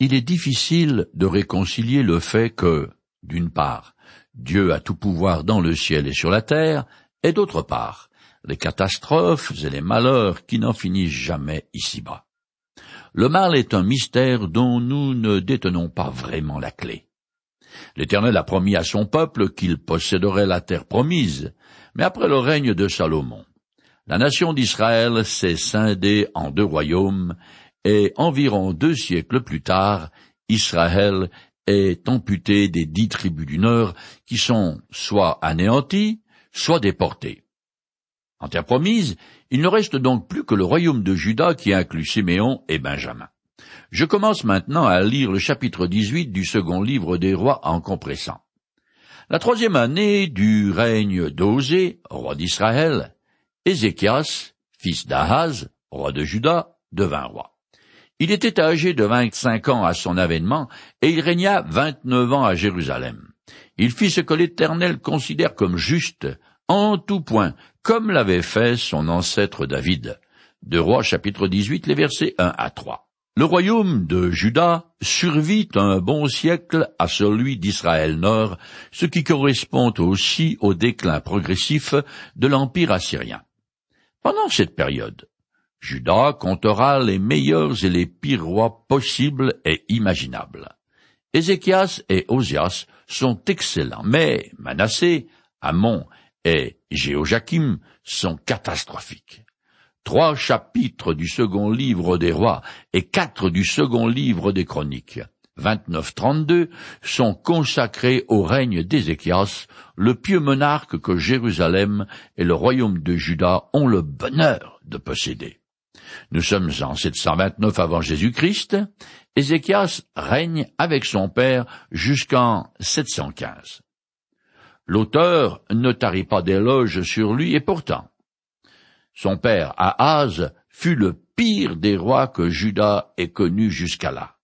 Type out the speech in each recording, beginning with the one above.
Il est difficile de réconcilier le fait que, d'une part, Dieu a tout pouvoir dans le ciel et sur la terre, et d'autre part, les catastrophes et les malheurs qui n'en finissent jamais ici-bas. Le mal est un mystère dont nous ne détenons pas vraiment la clé. L'Éternel a promis à son peuple qu'il posséderait la terre promise, mais après le règne de Salomon, la nation d'Israël s'est scindée en deux royaumes, et environ deux siècles plus tard, Israël est amputé des dix tribus du Nord qui sont soit anéanties, soit déportées. En terre promise, il ne reste donc plus que le royaume de Juda qui inclut Siméon et Benjamin. Je commence maintenant à lire le chapitre 18 du second livre des rois en compressant. La troisième année du règne d'Osée, roi d'Israël, Ézéchias, fils d'Ahaz, roi de Juda, devint roi. Il était âgé de vingt-cinq ans à son avènement, et il régna vingt-neuf ans à Jérusalem. Il fit ce que l'Éternel considère comme juste, en tout point, comme l'avait fait son ancêtre David. De Rois chapitre 18, les versets 1 à 3. Le royaume de Juda survit un bon siècle à celui d'Israël Nord, ce qui correspond aussi au déclin progressif de l'Empire assyrien. Pendant cette période, Judas comptera les meilleurs et les pires rois possibles et imaginables. Ézéchias et Osias sont excellents, mais Manassé, Amon et Jéhojakim sont catastrophiques. Trois chapitres du second livre des rois et quatre du second livre des chroniques, 29-32, sont consacrés au règne d'Ézéchias, le pieux monarque que Jérusalem et le royaume de Juda ont le bonheur de posséder. Nous sommes en 729 avant Jésus-Christ. Ézéchias règne avec son père jusqu'en 715. L'auteur ne tarit pas d'éloges sur lui et pourtant, son père Ahaz fut le pire des rois que Juda ait connu jusqu'à là.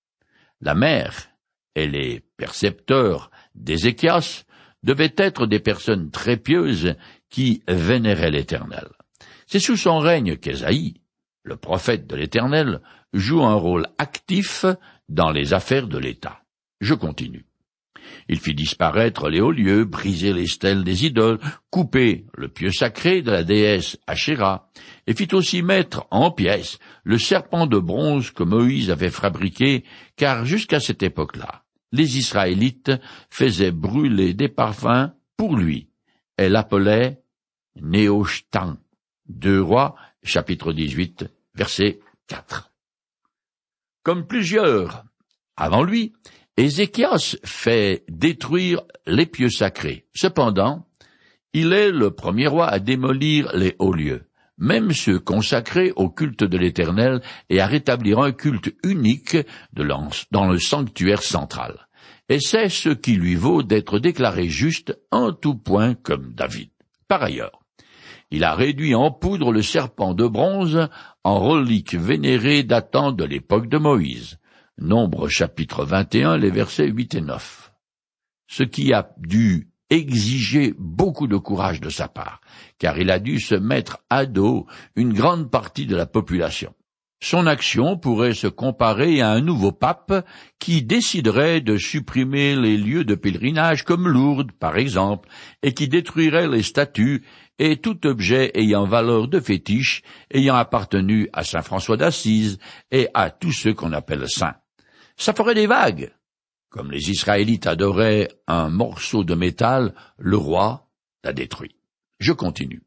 La mère et les percepteurs d'Ézéchias devaient être des personnes très pieuses qui vénéraient l'Éternel. C'est sous son règne qu'Ésaïe, le prophète de l'Éternel, joue un rôle actif dans les affaires de l'État. Je continue. Il fit disparaître les hauts lieux, briser les stèles des idoles, couper le pieu sacré de la déesse Asherah, et fit aussi mettre en pièces le serpent de bronze que Moïse avait fabriqué, car jusqu'à cette époque-là, les Israélites faisaient brûler des parfums pour lui. Elle l'appelait Néoshtan. Deux rois chapitre 18, verset 4. Comme plusieurs avant lui, Ézéchias fait détruire les pieux sacrés. Cependant, il est le premier roi à démolir les hauts lieux, même ceux consacrés au culte de l'Éternel, et à rétablir un culte unique dans le sanctuaire central. Et c'est ce qui lui vaut d'être déclaré juste en tout point comme David. Par ailleurs, il a réduit en poudre le serpent de bronze en relique vénérée datant de l'époque de Moïse. Nombre chapitre 21, les versets 8 et 9. Ce qui a dû exiger beaucoup de courage de sa part, car il a dû se mettre à dos une grande partie de la population. Son action pourrait se comparer à un nouveau pape qui déciderait de supprimer les lieux de pèlerinage comme Lourdes, par exemple, et qui détruirait les statues et tout objet ayant valeur de fétiche, ayant appartenu à saint François d'Assise et à tous ceux qu'on appelle saints. Ça ferait des vagues. Comme les Israélites adoraient un morceau de métal, le roi l'a détruit. Je continue.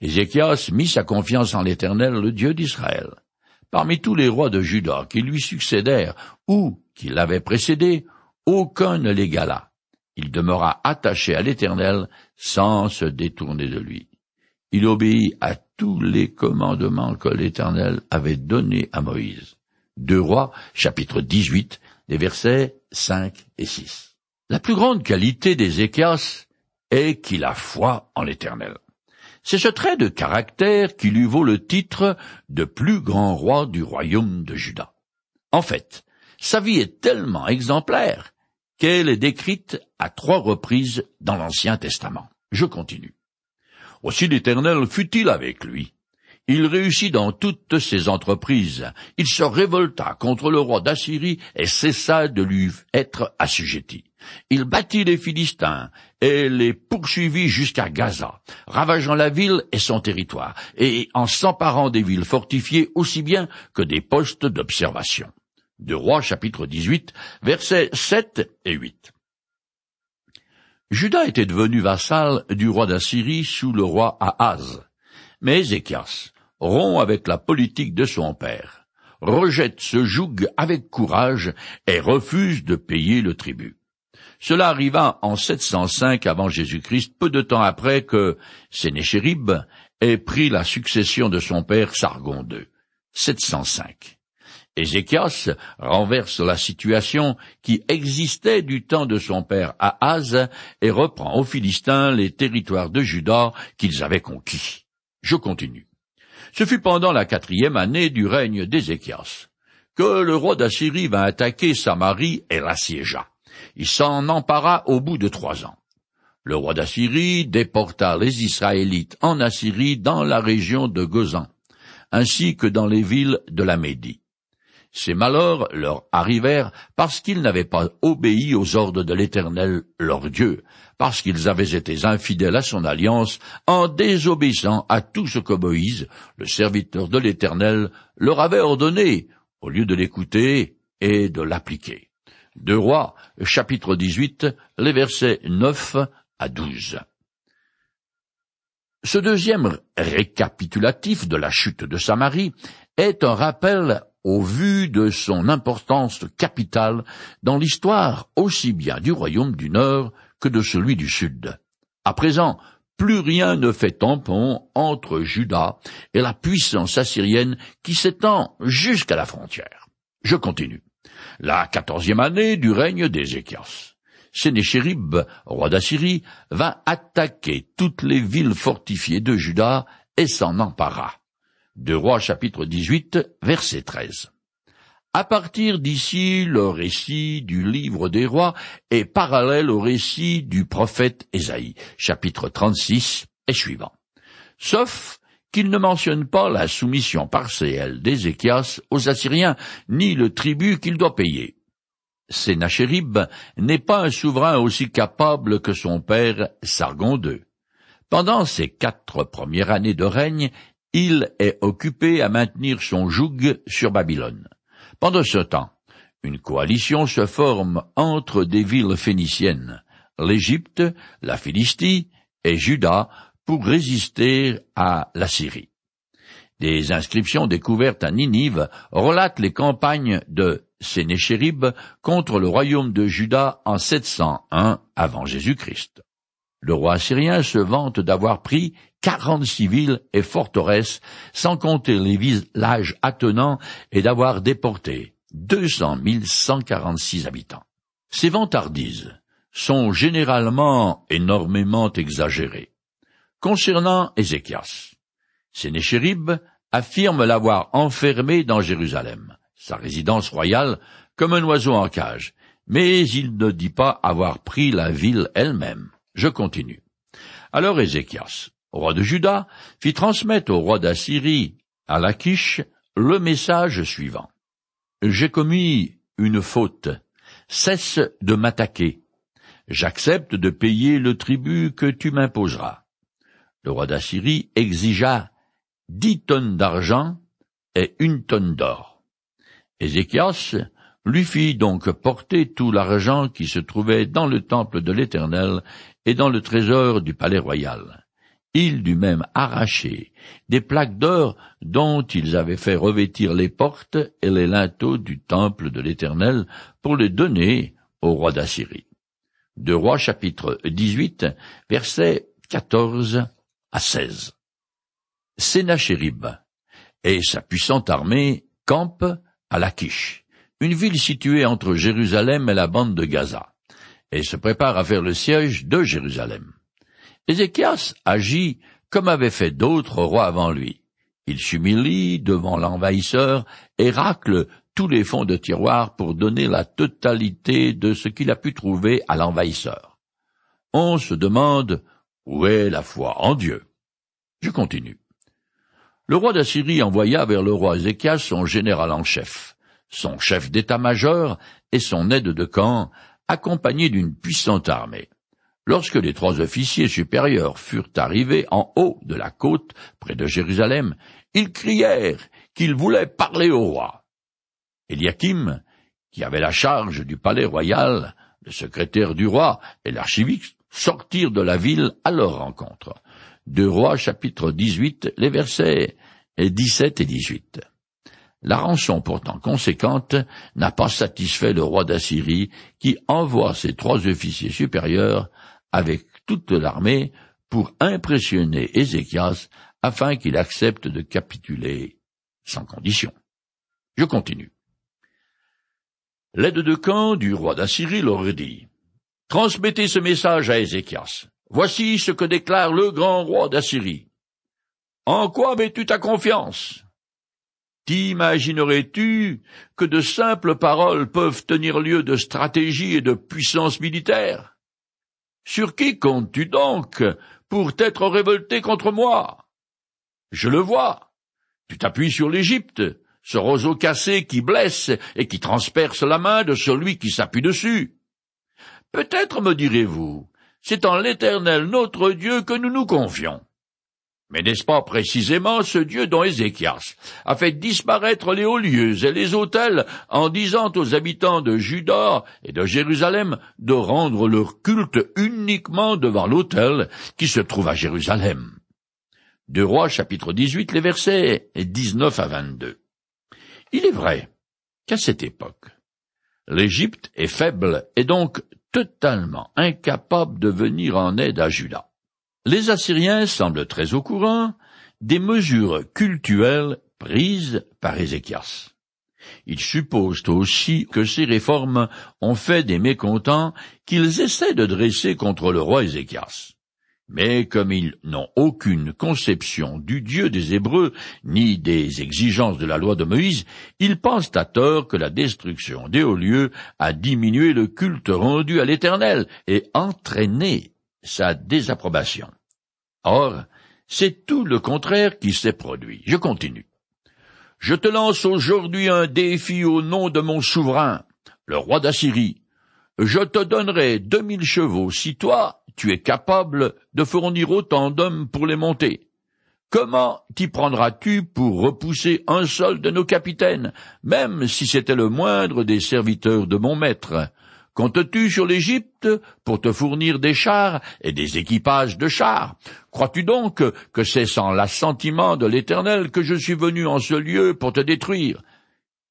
Ézéchias mit sa confiance en l'Éternel, le Dieu d'Israël. Parmi tous les rois de Juda qui lui succédèrent ou qui l'avaient précédé, aucun ne l'égala il demeura attaché à l'Éternel sans se détourner de lui. Il obéit à tous les commandements que l'Éternel avait donnés à Moïse. Deux rois, chapitre 18, les versets 5 et 6. La plus grande qualité d'Ézéchias est qu'il a foi en l'Éternel. C'est ce trait de caractère qui lui vaut le titre de plus grand roi du royaume de Juda. En fait, sa vie est tellement exemplaire qu'elle est décrite à trois reprises dans l'Ancien Testament. Je continue. Aussi l'Éternel fut-il avec lui. Il réussit dans toutes ses entreprises. Il se révolta contre le roi d'Assyrie et cessa de lui être assujetti. Il battit les Philistins et les poursuivit jusqu'à Gaza, ravageant la ville et son territoire, et en s'emparant des villes fortifiées aussi bien que des postes d'observation. De Rois chapitre 18, versets 7 et 8. Judas était devenu vassal du roi d'Assyrie sous le roi Ahaz. Mais Ézéchias, rompt avec la politique de son père, rejette ce joug avec courage et refuse de payer le tribut. Cela arriva en 705 avant Jésus-Christ, peu de temps après que Sénéchérib ait pris la succession de son père Sargon II. 705. Ézéchias renverse la situation qui existait du temps de son père Ahaz et reprend aux Philistins les territoires de Juda qu'ils avaient conquis. Je continue. Ce fut pendant la quatrième année du règne d'Ézéchias que le roi d'Assyrie vint attaquer Samarie et l'assiégea. Il s'en empara au bout de trois ans. Le roi d'Assyrie déporta les Israélites en Assyrie dans la région de Gozan, ainsi que dans les villes de la Médie. Ces malheurs leur arrivèrent parce qu'ils n'avaient pas obéi aux ordres de l'Éternel leur Dieu, parce qu'ils avaient été infidèles à son alliance en désobéissant à tout ce que Moïse, le serviteur de l'Éternel, leur avait ordonné, au lieu de l'écouter et de l'appliquer. Deux Rois, chapitre 18, les versets 9 à 12. Ce deuxième récapitulatif de la chute de Samarie est un rappel au vu de son importance capitale dans l'histoire aussi bien du royaume du Nord que de celui du Sud. À présent, plus rien ne fait tampon entre Juda et la puissance assyrienne qui s'étend jusqu'à la frontière. Je continue. La quatorzième année du règne d'Ézéchias. Sénéchérib, roi d'Assyrie, vint attaquer toutes les villes fortifiées de Juda et s'en empara. De Rois chapitre 18, verset 13. À partir d'ici, le récit du livre des rois est parallèle au récit du prophète Ésaïe, chapitre 36 et suivant. Sauf qu'il ne mentionne pas la soumission partielle d'Ézéchias aux Assyriens, ni le tribut qu'il doit payer. Sénachérib n'est pas un souverain aussi capable que son père Sargon II. Pendant ses quatre premières années de règne, il est occupé à maintenir son joug sur Babylone. Pendant ce temps, une coalition se forme entre des villes phéniciennes, l'Égypte, la Philistie et Juda, pour résister à la Syrie. Des inscriptions découvertes à Ninive relatent les campagnes de Sénéchérib contre le royaume de Juda en 701 avant Jésus-Christ. Le roi assyrien se vante d'avoir pris quarante-six villes et forteresses, sans compter les villages attenants, et d'avoir déporté deux cent mille cent quarante-six habitants. Ces vantardises sont généralement énormément exagérées. Concernant Ézéchias, Sénéchérib affirme l'avoir enfermé dans Jérusalem, sa résidence royale, comme un oiseau en cage, mais il ne dit pas avoir pris la ville elle-même. Je continue. Alors Ézéchias, roi de Juda, fit transmettre au roi d'Assyrie, à Lachish, le message suivant. J'ai commis une faute. Cesse de m'attaquer. J'accepte de payer le tribut que tu m'imposeras. Le roi d'Assyrie exigea dix tonnes d'argent et une tonne d'or. Ézéchias lui fit donc porter tout l'argent qui se trouvait dans le temple de l'Éternel et dans le trésor du palais royal. Il dut même arracher des plaques d'or dont ils avaient fait revêtir les portes et les linteaux du temple de l'Éternel pour les donner au roi d'Assyrie. De Rois chapitre 18, versets 14 à 16. Sénachérib et sa puissante armée campent à Lachish, une ville située entre Jérusalem et la bande de Gaza et se prépare à faire le siège de Jérusalem. Ézéchias agit comme avaient fait d'autres rois avant lui. Il s'humilie devant l'envahisseur et racle tous les fonds de tiroir pour donner la totalité de ce qu'il a pu trouver à l'envahisseur. On se demande où est la foi en Dieu? Je continue. Le roi d'Assyrie envoya vers le roi Ézéchias son général en chef, son chef d'état-major et son aide de camp, accompagnés d'une puissante armée. Lorsque les trois officiers supérieurs furent arrivés en haut de la côte, près de Jérusalem, ils crièrent qu'ils voulaient parler au roi. Eliakim, qui avait la charge du palais royal, le secrétaire du roi et l'archiviste sortirent de la ville à leur rencontre. Deux rois chapitre 18, les versets 17 et 18. La rançon pourtant conséquente n'a pas satisfait le roi d'Assyrie qui envoie ses trois officiers supérieurs avec toute l'armée pour impressionner Ézéchias afin qu'il accepte de capituler sans condition. Je continue. L'aide de camp du roi d'Assyrie leur dit Transmettez ce message à Ézéchias. Voici ce que déclare le grand roi d'Assyrie. En quoi mets-tu ta confiance? T'imaginerais-tu que de simples paroles peuvent tenir lieu de stratégie et de puissance militaire? Sur qui comptes-tu donc pour t'être révolté contre moi? Je le vois. Tu t'appuies sur l'Égypte, ce roseau cassé qui blesse et qui transperce la main de celui qui s'appuie dessus. Peut-être me direz-vous, c'est en l'Éternel notre Dieu que nous nous confions. Mais n'est-ce pas précisément ce Dieu dont Ézéchias a fait disparaître les hauts lieux et les autels en disant aux habitants de Juda et de Jérusalem de rendre leur culte uniquement devant l'autel qui se trouve à Jérusalem? Deux Rois chapitre 18 les versets 19 à 22. Il est vrai qu'à cette époque, l'Égypte est faible et donc totalement incapable de venir en aide à Juda. Les Assyriens semblent très au courant des mesures cultuelles prises par Ézéchias. Ils supposent aussi que ces réformes ont fait des mécontents qu'ils essaient de dresser contre le roi Ézéchias. Mais comme ils n'ont aucune conception du Dieu des Hébreux, ni des exigences de la loi de Moïse, ils pensent à tort que la destruction des hauts lieux a diminué le culte rendu à l'Éternel et entraîné sa désapprobation. Or, c'est tout le contraire qui s'est produit. Je continue. Je te lance aujourd'hui un défi au nom de mon souverain, le roi d'Assyrie. Je te donnerai deux mille chevaux si toi, tu es capable de fournir autant d'hommes pour les monter. Comment t'y prendras-tu pour repousser un seul de nos capitaines, même si c'était le moindre des serviteurs de mon maître? Comptes-tu sur l'Égypte pour te fournir des chars et des équipages de chars? Crois-tu donc que c'est sans l'assentiment de l'Éternel que je suis venu en ce lieu pour te détruire?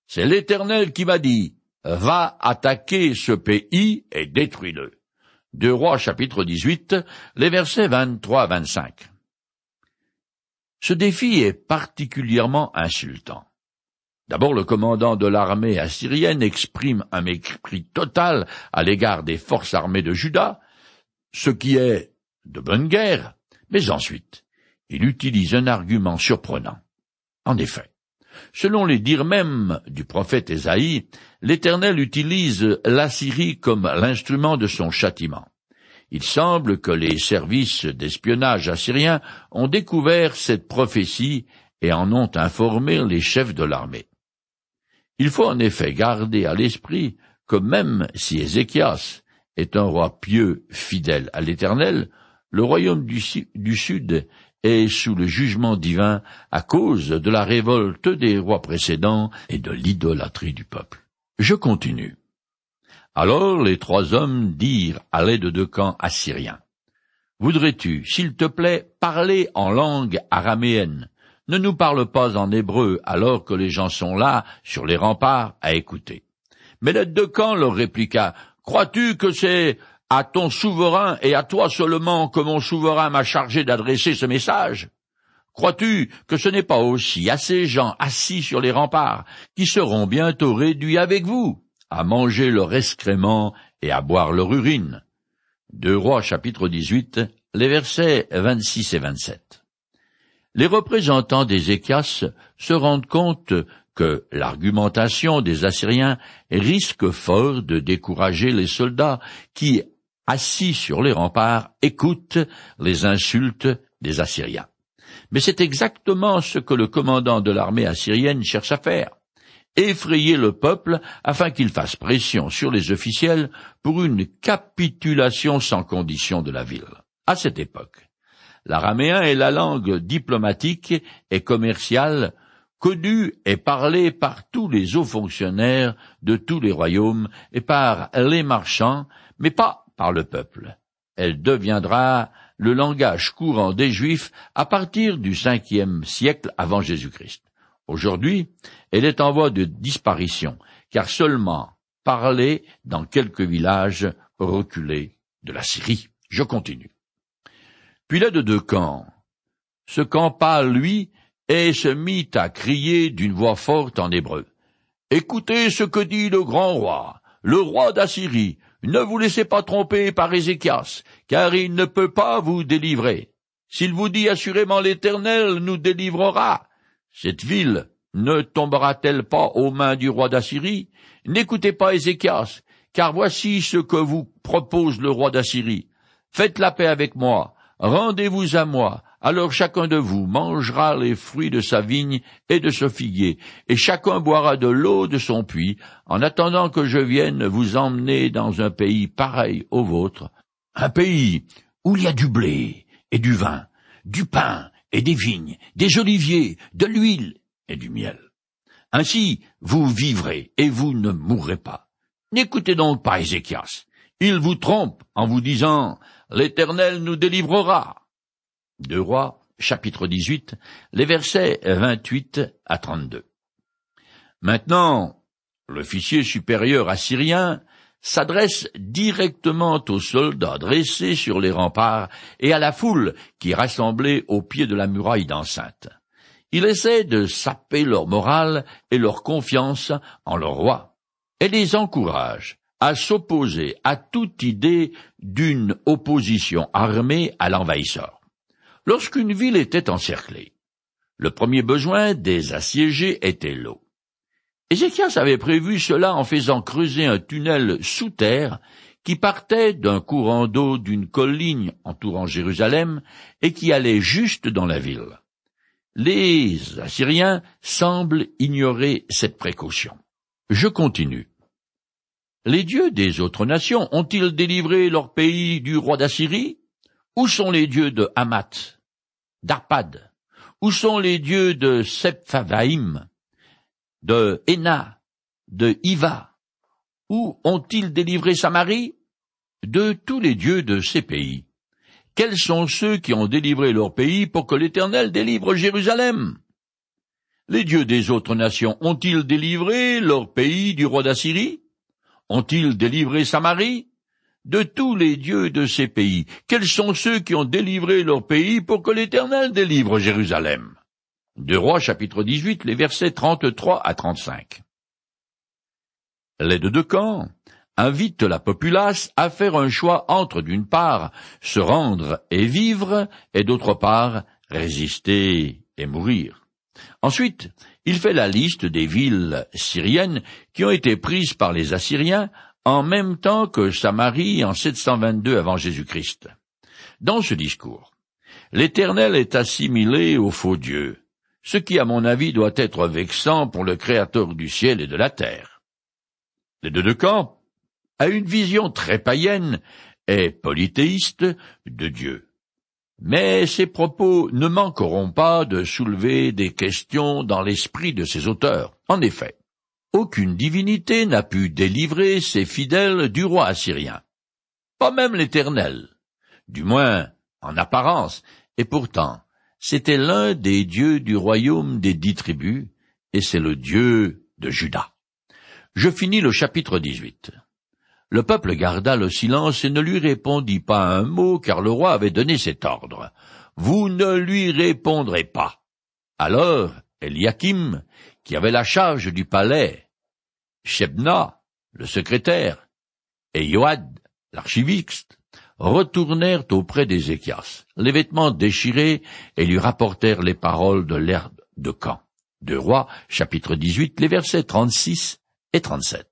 C'est l'Éternel qui m'a dit Va attaquer ce pays et détruis-le. Deux Rois chapitre 18, les versets 23 à 25. Ce défi est particulièrement insultant. D'abord, le commandant de l'armée assyrienne exprime un mépris total à l'égard des forces armées de Juda, ce qui est de bonne guerre, mais ensuite, il utilise un argument surprenant. En effet, selon les dires mêmes du prophète Ésaïe, l'Éternel utilise l'Assyrie comme l'instrument de son châtiment. Il semble que les services d'espionnage assyriens ont découvert cette prophétie et en ont informé les chefs de l'armée. Il faut en effet garder à l'esprit que même si Ézéchias est un roi pieux fidèle à l'Éternel, le royaume du, du, Sud est sous le jugement divin à cause de la révolte des rois précédents et de l'idolâtrie du peuple. Je continue. Alors les trois hommes dirent à l'aide de camps assyriens. Voudrais-tu, s'il te plaît, parler en langue araméenne? Ne nous parle pas en hébreu alors que les gens sont là, sur les remparts, à écouter. Mais l'aide de camp leur répliqua, Crois-tu que c'est à ton souverain et à toi seulement que mon souverain m'a chargé d'adresser ce message? Crois-tu que ce n'est pas aussi à ces gens assis sur les remparts qui seront bientôt réduits avec vous à manger leur excrément et à boire leur urine? Deux Rois chapitre 18, les versets 26 et 27 les représentants d'Ézéchias se rendent compte que l'argumentation des Assyriens risque fort de décourager les soldats qui, assis sur les remparts, écoutent les insultes des Assyriens. Mais c'est exactement ce que le commandant de l'armée assyrienne cherche à faire. Effrayer le peuple afin qu'il fasse pression sur les officiels pour une capitulation sans condition de la ville. À cette époque, l'araméen est la langue diplomatique et commerciale connue et parlée par tous les hauts fonctionnaires de tous les royaumes et par les marchands, mais pas par le peuple. Elle deviendra le langage courant des Juifs à partir du cinquième siècle avant Jésus-Christ. Aujourd'hui, elle est en voie de disparition, car seulement parlée dans quelques villages reculés de la Syrie. Je continue. Puis là de deux camps. Ce campa, lui, et se mit à crier d'une voix forte en hébreu. Écoutez ce que dit le grand roi, le roi d'Assyrie, ne vous laissez pas tromper par Ézéchias, car il ne peut pas vous délivrer. S'il vous dit assurément l'Éternel nous délivrera, cette ville ne tombera-t-elle pas aux mains du roi d'Assyrie? N'écoutez pas Ézéchias, car voici ce que vous propose le roi d'Assyrie. Faites la paix avec moi, rendez-vous à moi, alors chacun de vous mangera les fruits de sa vigne et de ce figuier, et chacun boira de l'eau de son puits, en attendant que je vienne vous emmener dans un pays pareil au vôtre, un pays où il y a du blé et du vin, du pain et des vignes, des oliviers, de l'huile et du miel. Ainsi vous vivrez et vous ne mourrez pas. N'écoutez donc pas Ézéchias. Il vous trompe en vous disant L'Éternel nous délivrera. Deux Rois, chapitre 18, les versets 28 à 32. Maintenant, l'officier supérieur assyrien s'adresse directement aux soldats dressés sur les remparts et à la foule qui rassemblait au pied de la muraille d'enceinte. Il essaie de saper leur morale et leur confiance en leur roi, et les encourage à s'opposer à toute idée d'une opposition armée à l'envahisseur. Lorsqu'une ville était encerclée, le premier besoin des assiégés était l'eau. Ézéchias avait prévu cela en faisant creuser un tunnel sous terre qui partait d'un courant d'eau d'une colline entourant Jérusalem et qui allait juste dans la ville. Les Assyriens semblent ignorer cette précaution. Je continue. Les dieux des autres nations ont-ils délivré leur pays du roi d'Assyrie? Où sont les dieux de Hamath? d'Arpad. Où sont les dieux de Sepphavaïm, de Héna, de Iva Où ont-ils délivré Samarie? De tous les dieux de ces pays. Quels sont ceux qui ont délivré leur pays pour que l'Éternel délivre Jérusalem? Les dieux des autres nations ont-ils délivré leur pays du roi d'Assyrie? Ont-ils délivré Samarie? De tous les dieux de ces pays, quels sont ceux qui ont délivré leur pays pour que l'Éternel délivre Jérusalem? Deux Rois chapitre 18, les versets 33 à 35. Les deux camps invitent la populace à faire un choix entre d'une part se rendre et vivre et d'autre part résister et mourir. Ensuite, il fait la liste des villes syriennes qui ont été prises par les Assyriens en même temps que Samarie en 722 avant Jésus-Christ. Dans ce discours, l'Éternel est assimilé au faux Dieu, ce qui à mon avis doit être vexant pour le Créateur du ciel et de la terre. Les deux de camp a une vision très païenne et polythéiste de Dieu. Mais ces propos ne manqueront pas de soulever des questions dans l'esprit de ses auteurs. En effet, aucune divinité n'a pu délivrer ses fidèles du roi assyrien. Pas même l'Éternel. Du moins, en apparence, et pourtant, c'était l'un des dieux du royaume des dix tribus, et c'est le Dieu de Juda. Je finis le chapitre 18. Le peuple garda le silence et ne lui répondit pas un mot, car le roi avait donné cet ordre. Vous ne lui répondrez pas. Alors, Eliakim, qui avait la charge du palais, Shebna, le secrétaire, et Yoad, l'archiviste, retournèrent auprès d'Ézéchias, les vêtements déchirés, et lui rapportèrent les paroles de l'herbe de Camp. De Roi, chapitre 18, les versets 36 et 37.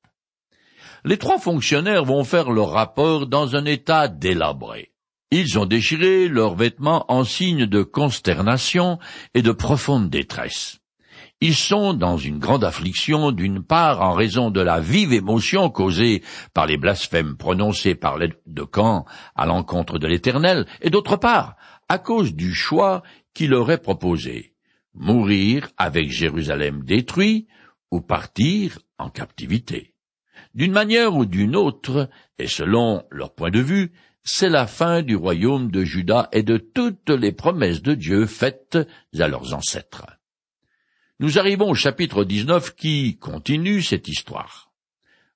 Les trois fonctionnaires vont faire leur rapport dans un état délabré. Ils ont déchiré leurs vêtements en signe de consternation et de profonde détresse. Ils sont dans une grande affliction, d'une part en raison de la vive émotion causée par les blasphèmes prononcés par l'aide de Camp à l'encontre de l'Éternel, et d'autre part à cause du choix qui leur est proposé mourir avec Jérusalem détruit ou partir en captivité. D'une manière ou d'une autre, et selon leur point de vue, c'est la fin du royaume de Juda et de toutes les promesses de Dieu faites à leurs ancêtres. Nous arrivons au chapitre 19 qui continue cette histoire.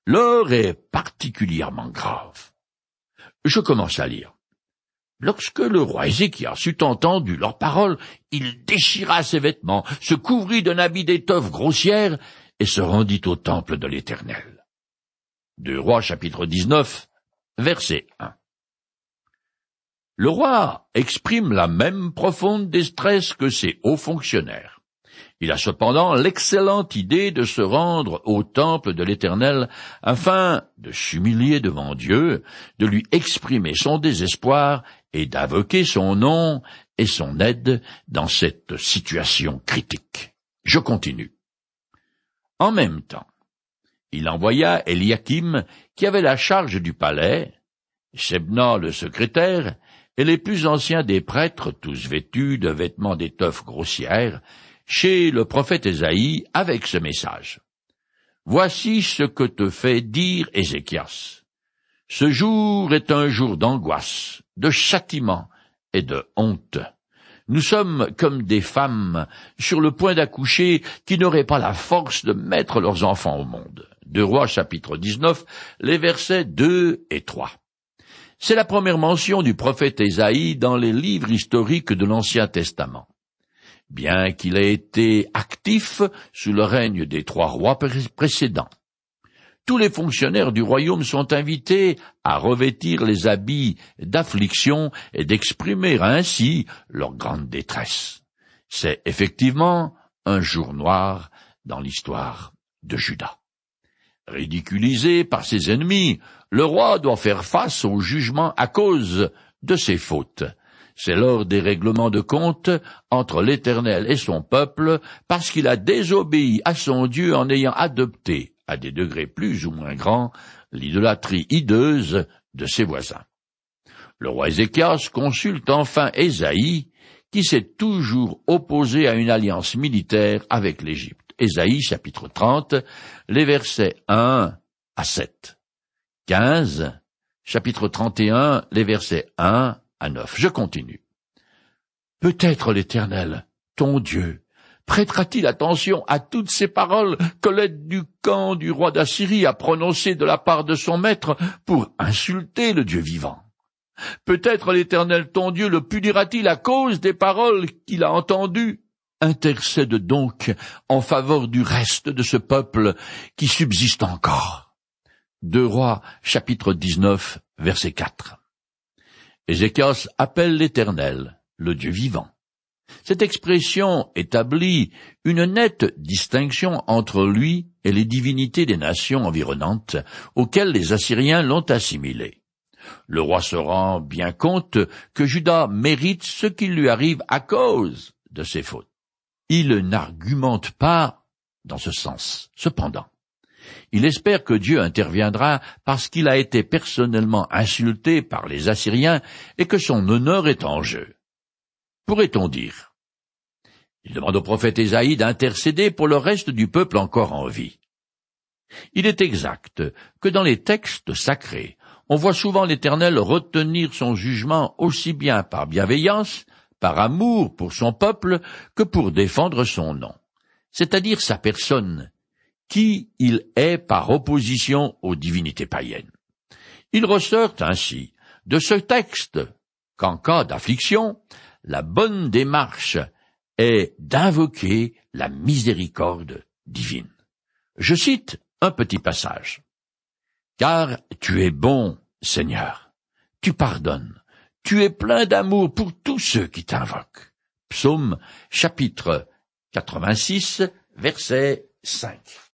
L'heure est particulièrement grave. Je commence à lire. Lorsque le roi Ézéchias eut entendu leurs paroles, il déchira ses vêtements, se couvrit d'un habit d'étoffe grossière et se rendit au temple de l'Éternel. Deux rois chapitre 19, verset 1. Le roi exprime la même profonde détresse que ses hauts fonctionnaires. Il a cependant l'excellente idée de se rendre au temple de l'Éternel afin de s'humilier devant Dieu, de lui exprimer son désespoir et d'invoquer son nom et son aide dans cette situation critique. Je continue. En même temps, il envoya Eliakim, qui avait la charge du palais, Shebna le secrétaire, et les plus anciens des prêtres, tous vêtus de vêtements d'étoffe grossière, chez le prophète Ésaïe avec ce message. Voici ce que te fait dire Ézéchias. Ce jour est un jour d'angoisse, de châtiment et de honte. Nous sommes comme des femmes sur le point d'accoucher qui n'auraient pas la force de mettre leurs enfants au monde. De Rois chapitre 19, les versets 2 et 3. C'est la première mention du prophète Ésaïe dans les livres historiques de l'Ancien Testament. Bien qu'il ait été actif sous le règne des trois rois précédents. Tous les fonctionnaires du royaume sont invités à revêtir les habits d'affliction et d'exprimer ainsi leur grande détresse. C'est effectivement un jour noir dans l'histoire de Judas. Ridiculisé par ses ennemis, le roi doit faire face au jugement à cause de ses fautes. C'est lors des règlements de compte entre l'Éternel et son peuple, parce qu'il a désobéi à son Dieu en ayant adopté, à des degrés plus ou moins grands, l'idolâtrie hideuse de ses voisins. Le roi Ézéchias consulte enfin Ésaïe, qui s'est toujours opposé à une alliance militaire avec l'Égypte. Ésaïe chapitre 30, les versets 1 à 7. 15, chapitre 31, les versets 1 à 9. Je continue. Peut-être l'Éternel, ton Dieu, prêtera-t-il attention à toutes ces paroles que l'aide du camp du roi d'Assyrie a prononcées de la part de son maître pour insulter le Dieu vivant? Peut-être l'Éternel ton Dieu le punira-t-il à cause des paroles qu'il a entendues? Intercède donc en faveur du reste de ce peuple qui subsiste encore. Deux rois, chapitre 19, verset 4. Ézéchias appelle l'Éternel, le Dieu vivant. Cette expression établit une nette distinction entre lui et les divinités des nations environnantes auxquelles les Assyriens l'ont assimilé. Le roi se rend bien compte que Judas mérite ce qui lui arrive à cause de ses fautes il n'argumente pas dans ce sens. Cependant, il espère que Dieu interviendra parce qu'il a été personnellement insulté par les Assyriens et que son honneur est en jeu. Pourrait-on dire? Il demande au prophète Ésaïe d'intercéder pour le reste du peuple encore en vie. Il est exact que dans les textes sacrés, on voit souvent l'Éternel retenir son jugement aussi bien par bienveillance par amour pour son peuple que pour défendre son nom, c'est-à-dire sa personne, qui il est par opposition aux divinités païennes. Il ressort ainsi de ce texte qu'en cas d'affliction, la bonne démarche est d'invoquer la miséricorde divine. Je cite un petit passage. Car tu es bon, Seigneur, tu pardonnes, tu es plein d'amour pour tous ceux qui t'invoquent. Psaume chapitre 86, verset 5.